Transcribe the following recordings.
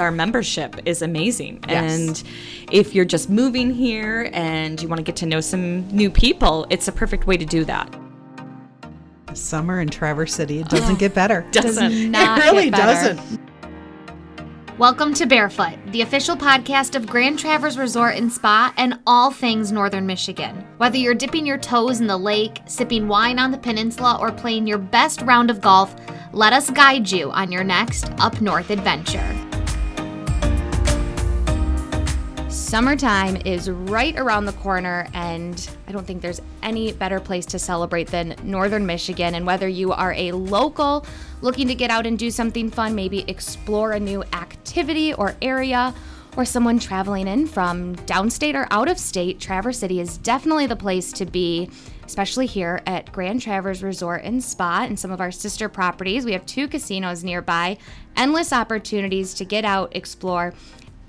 with our membership is amazing. Yes. And if you're just moving here and you want to get to know some new people, it's a perfect way to do that. Summer in Traverse City. It doesn't get better. Doesn't. not it really get better. doesn't. Welcome to Barefoot, the official podcast of Grand Traverse Resort and Spa and all things Northern Michigan. Whether you're dipping your toes in the lake, sipping wine on the peninsula, or playing your best round of golf, let us guide you on your next up north adventure. Summertime is right around the corner, and I don't think there's any better place to celebrate than Northern Michigan. And whether you are a local looking to get out and do something fun, maybe explore a new activity or area, or someone traveling in from downstate or out of state, Traverse City is definitely the place to be, especially here at Grand Traverse Resort and Spa and some of our sister properties. We have two casinos nearby, endless opportunities to get out, explore,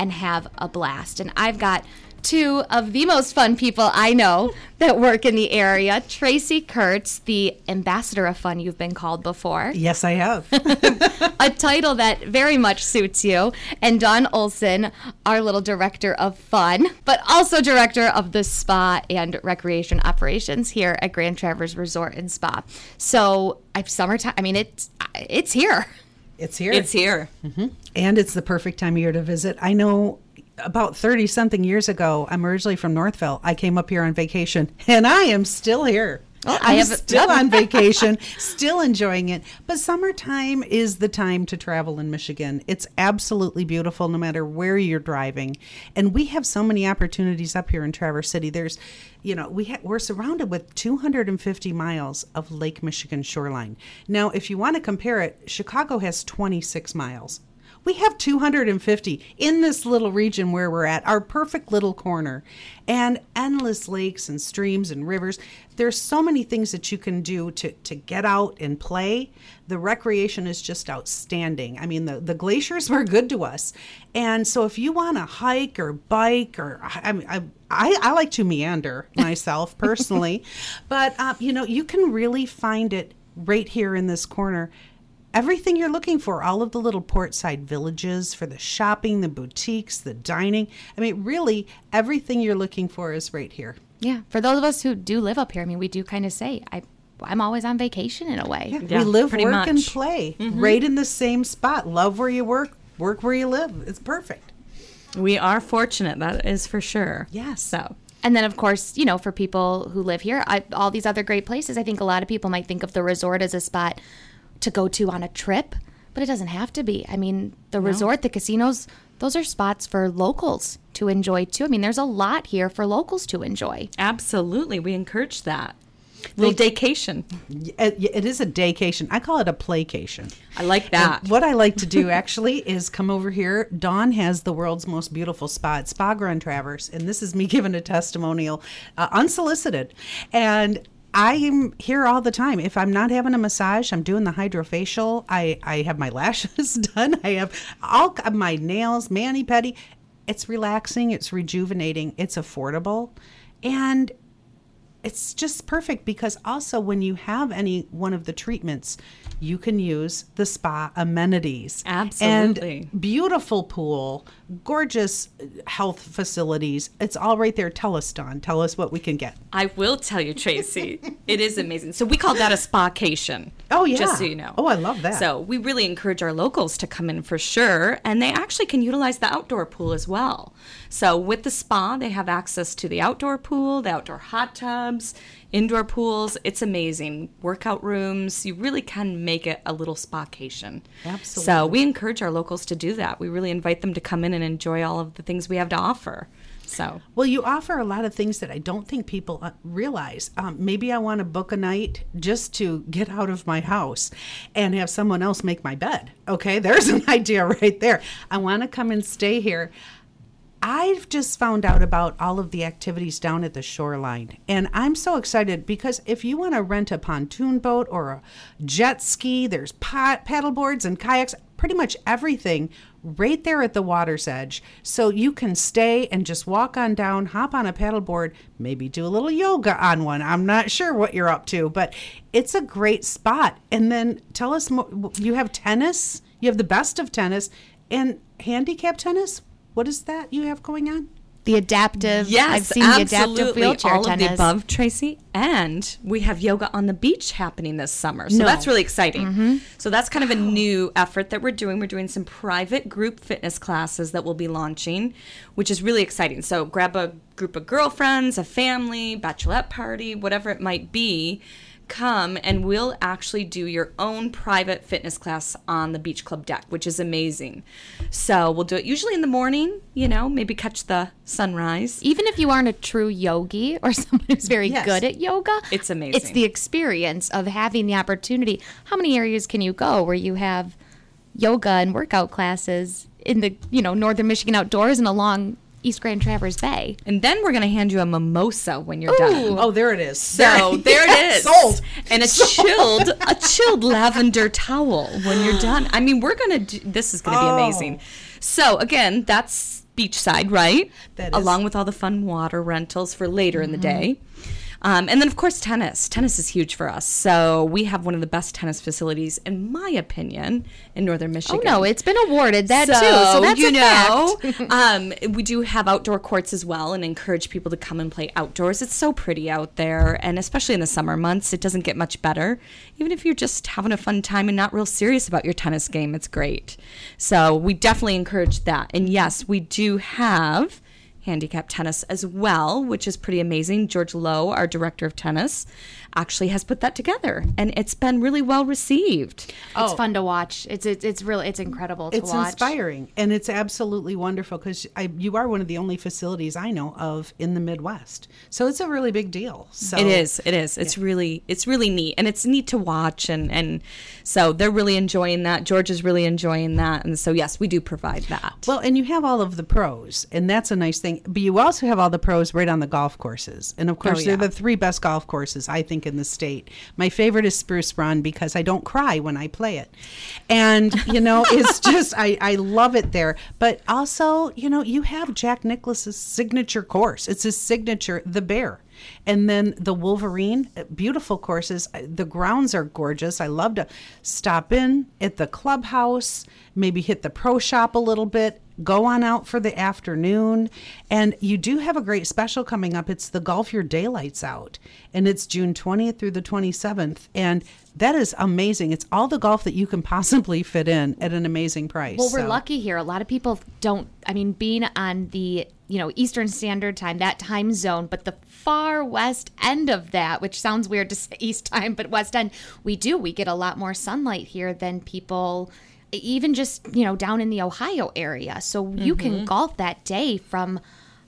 and have a blast. And I've got two of the most fun people I know that work in the area Tracy Kurtz, the ambassador of fun you've been called before, Yes, I have. a title that very much suits you, and Don Olson, our little director of fun, but also director of the spa and recreation operations here at Grand Traverse Resort and Spa. So I've summertime. I mean, it's it's here. It's here. It's here. Mm-hmm. And it's the perfect time of year to visit. I know about 30 something years ago, I'm originally from Northville. I came up here on vacation and I am still here. Oh, I I'm have- still on vacation, still enjoying it. But summertime is the time to travel in Michigan. It's absolutely beautiful no matter where you're driving. And we have so many opportunities up here in Traverse City. There's, you know, we ha- we're surrounded with 250 miles of Lake Michigan shoreline. Now, if you want to compare it, Chicago has 26 miles. We have 250 in this little region where we're at, our perfect little corner, and endless lakes and streams and rivers. There's so many things that you can do to, to get out and play. The recreation is just outstanding. I mean, the, the glaciers were good to us. And so if you want to hike or bike, or I mean, I, I, I like to meander myself personally, but, uh, you know, you can really find it right here in this corner everything you're looking for all of the little portside villages for the shopping the boutiques the dining i mean really everything you're looking for is right here Yeah, for those of us who do live up here, I mean, we do kind of say, I, I'm always on vacation in a way. Yeah, we live pretty work and much. play mm-hmm. right in the same spot love where you work work where you live it's perfect We are fortunate, that is for sure. Yes. So, And then, of course, you know, for people who live here, I, all these other great places, I think a lot of people might think of the resort as a spot to go to on a trip, but it doesn't have to be. I mean, the resort, the casinos, those are spots for locals to enjoy too. I mean, there's a lot here for locals to enjoy. absolutely, we encourage that. Little daycation. it, it is a daycation i call it a playcation I like that. And what I like to do actually is come over here. Dawn has the world's most beautiful spot, Spa Grand Traverse, and this is me giving a testimonial, uh, unsolicited. And I'm here all the time. If I'm not having a massage, I'm doing the hydrofacial. I, I have my lashes done. I have all my nails, mani pedi. It's relaxing. It's rejuvenating. It's affordable, and it's just perfect because also when you have any one of the treatments you can use the spa amenities Absolutely. and beautiful pool gorgeous health facilities it's all right there tell us don tell us what we can get I will tell you, Tracy, it is amazing. So we call that a spacation. Oh, yeah. Just so you know. Oh, I love that. So we really encourage our locals to come in for sure, and they actually can utilize the outdoor pool as well. So with the spa, they have access to the outdoor pool, the outdoor hot tubs, indoor pools. It's amazing. Workout rooms. You really can make it a little spacation. Absolutely. So we encourage our locals to do that. We really invite them to come in and enjoy all of the things we have to offer. So Well, you offer a lot of things that I don't think people uh, realize. Um, maybe I want to book a night just to get out of my house and have someone else make my bed. Okay, there's an idea right there. I want to come and stay here. I've just found out about all of the activities down at the shoreline, and I'm so excited because if you want to rent a pontoon boat or a jet ski, there's pot, paddle boards and kayaks, pretty much everything right there at the water's edge. So you can stay and just walk on down, hop on a paddleboard, maybe do a little yoga on one. I'm not sure what you're up to, but it's a great spot. And then tell us more. You have tennis, you have the best of tennis And handicap tennis, what is that you have going on? The adaptive. Yes, I've seen the adaptive absolutely. wheelchair All tennis. of the above, Tracy. And we have yoga on the beach happening this summer. So No. that's really exciting. Mm-hmm. So that's kind of a new effort that we're doing. We're doing some private group fitness classes that we'll be launching, which is really exciting. So grab a group of girlfriends, a family, bachelorette party, whatever it might be. Come and we'll actually do your own private fitness class on the beach club deck, which is amazing. So we'll do it usually in the morning, you know, maybe catch the sunrise. Even if you aren't a true yogi or someone who's very Yes. good at yoga, It's amazing. It's the experience of having the opportunity. How many areas can you go where you have yoga and workout classes in the you know northern Michigan outdoors and along East Grand Traverse Bay? And then we're gonna hand you a mimosa when you're done. Oh, there it is. So there it is. Sold. And a chilled, a chilled lavender towel when you're done. I mean, we're gonna. This is gonna be Oh. amazing. So again, that's beachside, right? That is. Mm-hmm. Along with all the fun water rentals for later in the day. Um, and then, of course, tennis. Tennis is huge for us. So we have one of the best tennis facilities, in my opinion, in northern Michigan. Oh Michigan. no, it's been awarded that too. So that's you a know, um, we do have outdoor courts as well, and encourage people to come and play outdoors. It's so pretty out there, and especially in the summer months, it doesn't get much better. Even if you're just having a fun time and not real serious about your tennis game, it's great. So we definitely encourage that. And yes, we do have handicap tennis as well, which is pretty amazing. George Lowe, our director of tennis, actually has put that together, and it's been really well received. It's oh. fun to watch. It's it's, it's really it's incredible to It's watch. inspiring and it's absolutely wonderful because you are one of the only facilities I know of in the Midwest. So it's a really big deal. So It is. It is. It's really it's really neat and it's neat to watch and and so they're really enjoying that. George is really enjoying that and so yes, we do provide that. Well, and you have all of the pros, and that's a nice thing. But you also have all the pros right on the golf courses, and of course, Oh, yeah. they're the three best golf courses I think in the state. My favorite is Spruce Run because I don't cry when I play it, and you know, it's just I I love it there. But also, you know, you have Jack Nicklaus's signature course. It's his signature, the Bear. And then the Wolverine, uh, beautiful courses. Uh, The grounds are gorgeous. I love to stop in at the clubhouse, maybe hit the pro shop a little bit, go on out for the afternoon. And you do have a great special coming up. It's the Golf Your Daylights Out, and it's June 20th through the 27th. And that is amazing. It's all the golf that you can possibly fit in at an amazing price. Well, we're So- lucky here. A lot of people don't. I mean, being on the you know Eastern Standard Time, that time zone, but the far west end of that, which sounds weird to say East Time, but West End, we do. We get a lot more sunlight here than people, even just you know down in the Ohio area. So you Mm-hmm. can golf that day from.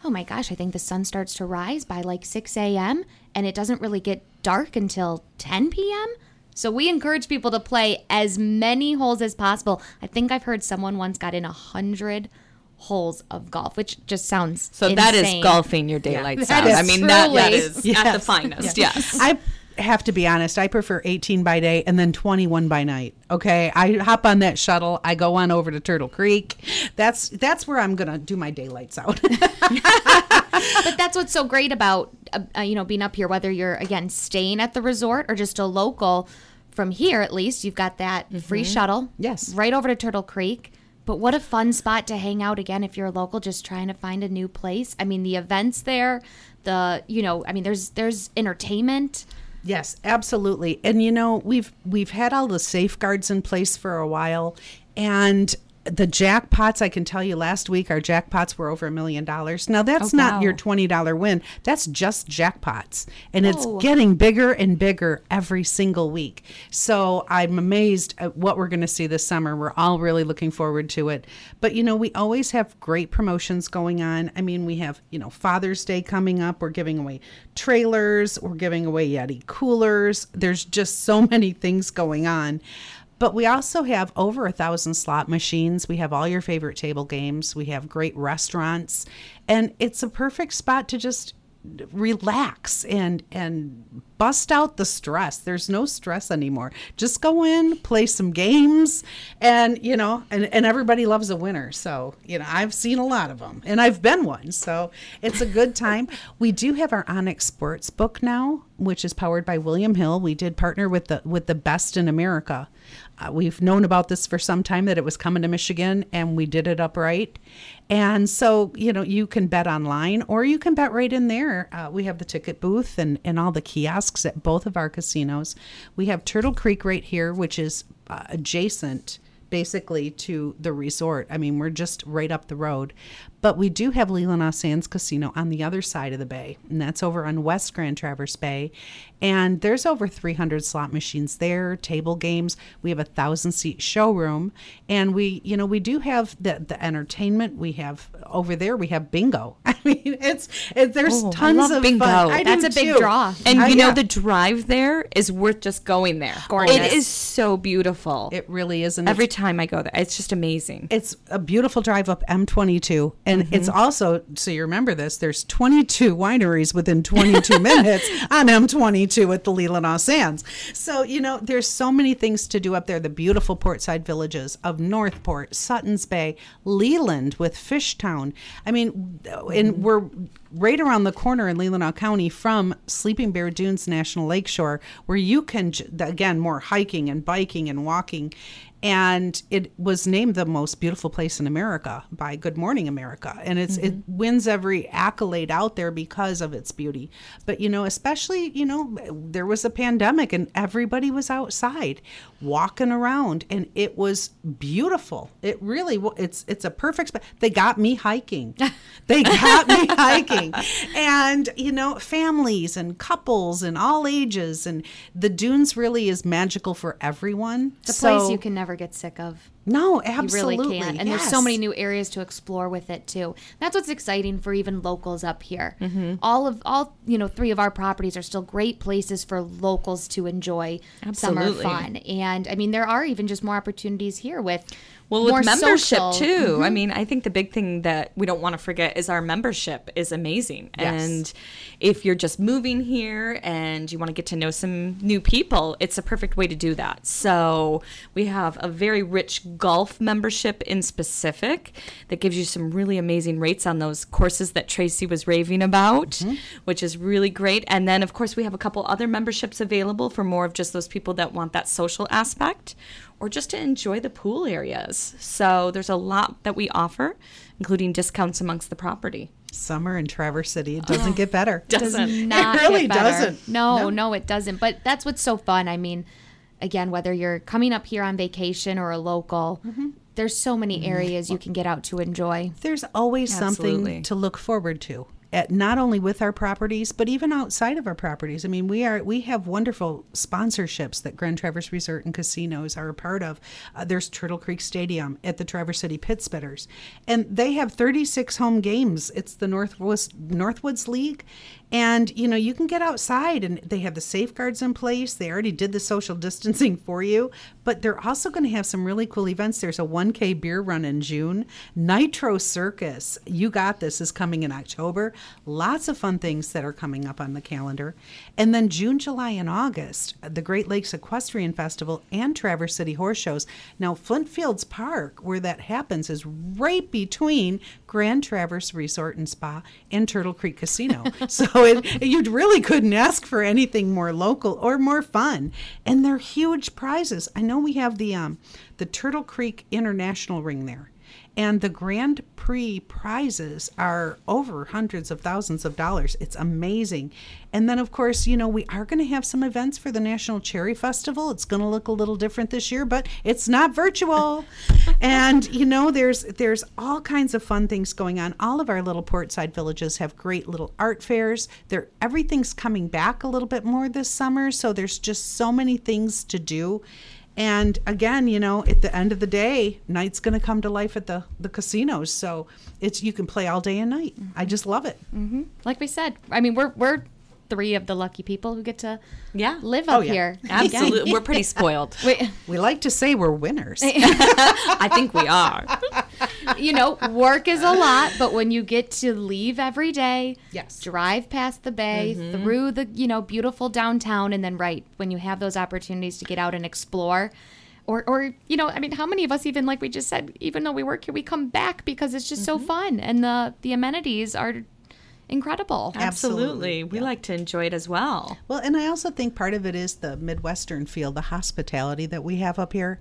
Oh my gosh, I think the sun starts to rise by like 6 a.m. and it doesn't really get dark until 10 p.m. So we encourage people to play as many holes as possible. I think I've heard someone once got in a hundred holes of golf, which just sounds So that is golfing your daylight That out. is I mean that, that truly- is at the finest. Yes. I have to be honest. I prefer 18 by day and then 21 by night. Okay, I hop on that shuttle. I go on over to Turtle Creek. That's that's where I'm gonna do my daylights out. But that's what's so great about uh, uh, you know being up here, whether you're again staying at the resort or just a local. From here, at least, you've got that free shuttle. Yes. right over to Turtle Creek. But what a fun spot to hang out again if you're a local just trying to find a new place. I mean, the events there, the you know, I mean, there's there's entertainment. Yes, absolutely. And you know, we've we've had all the safeguards in place for a while and the jackpots, I can tell you last week our jackpots were over a million dollars. Now that's Oh, not wow. your $20 win. That's just jackpots. And it's Oh. getting bigger and bigger every single week. So I'm amazed at what we're going to see this summer. We're all really looking forward to it. But you know, we always have great promotions going on. I mean, we have, you know, Father's Day coming up. We're giving away trailers, we're giving away Yeti coolers. There's just so many things going on. But we also have over a thousand slot machines. We have all your favorite table games. We have great restaurants. And it's a perfect spot to just relax and and bust out the stress. There's no stress anymore. Just go in, play some games, and you know, and, and everybody loves a winner. So, you know, I've seen a lot of them and I've been one. So it's a good time. we do have our Onyx Sports book now, which is powered by William Hill. We did partner with the with the best in America. Uh, we've known about this for some time that it was coming to Michigan, and we did it upright. And so, you know, you can bet online or you can bet right in there. Uh, we have the ticket booth and, and all the kiosks at both of our casinos. We have Turtle Creek right here, which is uh, adjacent basically to the resort. I mean, we're just right up the road. But we do have Leelanau Sands Casino on the other side of the bay, and that's over on West Grand Traverse Bay. And there's over 300 slot machines there, table games. We have a thousand seat showroom, and we, you know, we do have the the entertainment. We have over there. We have bingo. I mean, it's it, there's Oh, I tons love of bingo. fun. I That's a big too. draw. And Uh, you know yeah. the drive there is worth just going there. Gorgeous. It is so beautiful. it really is. And Every time I go there, it's just amazing. it's a beautiful drive up M22 and mm-hmm. it's also so you remember this there's 22 wineries within 22 minutes on M22 at the Leelanau Sands. So, you know, there's so many things to do up there. The beautiful portside villages of Northport, Suttons Bay, Leland with Fishtown. I mean, and mm-hmm. we're right around the corner in Leelanau County from Sleeping Bear Dunes National Lakeshore where you can again more hiking and biking and walking and it was named the most beautiful place in America by Good Morning America, and it's it mm-hmm. wins every accolade out there because of its beauty. But you know, especially you know, there was a pandemic and everybody was outside walking around, and it was beautiful. It really, it's it's a perfect spot. They got me hiking. They got me hiking, and you know, families and couples and all ages, and the dunes really is magical for everyone. A So- place you can never get sick of. No, You absolutely. really can. And there's so many new areas to explore with it too. That's what's exciting for even locals up here. Mm-hmm. All of all, you know, three of our properties are still great places for locals to enjoy Absolutely. summer fun. And I mean, there are even just more opportunities here with Well, with more membership social- too. I mean, I think the big thing that we don't want to forget is our membership is amazing. Yes. And if you're just moving here and you want to get to know some new people, it's a perfect way to do that. So we have a very rich golf membership in specific that gives you some really amazing rates on those courses that Tracy was raving about, mm-hmm. which is really great. And then, of course, we have a couple other memberships available for more of just those people that want that social aspect or just to enjoy the pool areas. So there's a lot that we offer, including discounts amongst the property. Summer in Traverse City. It doesn't get better. does Doesn't. not It really get better. doesn't. No, No. no, it doesn't. But that's what's so fun. I mean, again, whether you're coming up here on vacation or a local, Mm-hmm. there's so many areas you can get out to enjoy. There's always Absolutely. something to look forward to. At, not only with our properties, but even outside of our properties. I mean, we are we have wonderful sponsorships that Grand Traverse Resort and Casinos are a part of. Uh, there's Turtle Creek Stadium at the Traverse City Pit Spitters, and they have 36 home games. It's the Northwest Northwoods League, and you know you can get outside, and they have the safeguards in place. They already did the social distancing for you, but they're also going to have some really cool events. There's a 1K beer run in June. Nitro Circus, you got this, is coming in October. Lots of fun things that are coming up on the calendar. And then June, July, and August, the Great Lakes Equestrian Festival and Traverse City Horse Shows. Now, Flint Fields Park, where that happens, is right between Grand Traverse Resort and Spa and Turtle Creek Casino. so it, you really couldn't ask for anything more local or more fun. And they're huge prizes. I know we have the um, the Turtle Creek International Ring there. And the Grand Prix prizes are over hundreds of thousands of dollars. It's amazing. And then, of course, you know, we are going to have some events for the National Cherry Festival. It's going to look a little different this year, but it's not virtual. and, you know, there's there's all kinds of fun things going on. All of our little portside villages have great little art fairs. There everything's coming back a little bit more this summer, so there's just so many things to do. And again, you know, at the end of the day, night's going to come to life at the the casinos. So it's you can play all day and night. I mm-hmm. just love it. Mm-hmm. Like we said, I mean, we're we're three of the lucky people who get to Yeah. live oh, up Oh, yeah. here. Absolutely. We're pretty spoiled. We, We like to say we're winners. I think we are. you know, work is a lot, but when you get to leave every day, Yes. drive past the bay, mm-hmm. through the, you know, beautiful downtown, and then right when you have those opportunities to get out and explore. Or, or you know, I mean, how many of us even like we just said, even though we work here, we come back because it's just so mm-hmm. fun and the the amenities are incredible. Absolutely. Absolutely, We yeah. like to enjoy it as well. Well, and I also think part of it is the Midwestern feel, the hospitality that we have up here.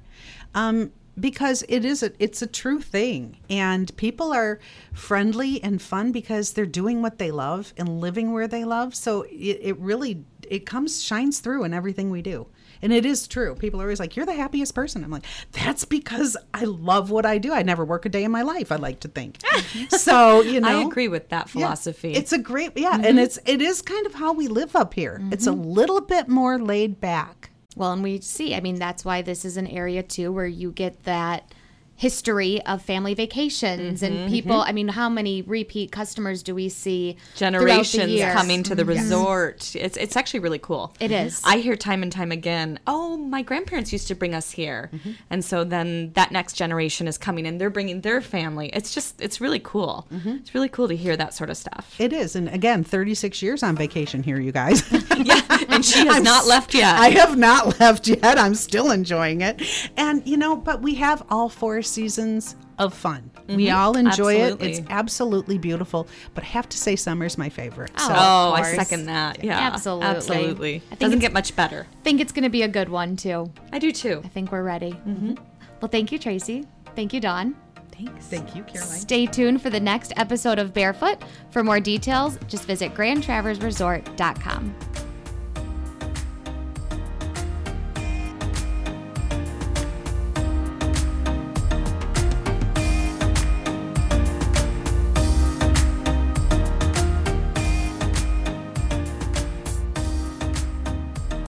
Um, because it is a it's a true thing and people are friendly and fun because they're doing what they love and living where they love so it, it really it comes shines through in everything we do. And it is true. People are always like you're the happiest person. I'm like that's because i love what i do. I never work a day in my life i like to think. So you know? I agree with that yeah, philosophy. It's a great yeah, and mm-hmm. it's it is kind of how we live up here. It's a mm-hmm. little bit more laid back. Well, and we see, I mean, that's why this is an area too where you get that history of family vacations and mm-hmm, people. Mm-hmm. I mean, how many repeat customers do we see throughout the generations year? coming to the mm-hmm. resort. It's it's actually really cool. It is. I hear time and time again, "Oh, my grandparents used to bring us here." And so then that next generation is coming and they're bringing their family. It's just it's really cool. It's really cool to hear that sort of stuff. It is, and again, 36 years on vacation here, you guys. yeah, and she has I'm not left yet. I have not left yet. I'm still enjoying it, and you know, but we have all four seasons of fun. We mm-hmm. all enjoy Absolutely. it. It's absolutely beautiful. But I have to say, summer's my favorite. Oh. So oh, oh I second that. Yeah, Absolutely. absolutely. I think Doesn't get much better. think it's going to be a good one too. I do too. I think we're ready. Mm-hmm. Well, thank you, Tracy. Thank you, Don. Thanks. thank you, Caroline. Stay tuned for the next episode of Barefoot. For more details, just visit grandtraverseresort.com.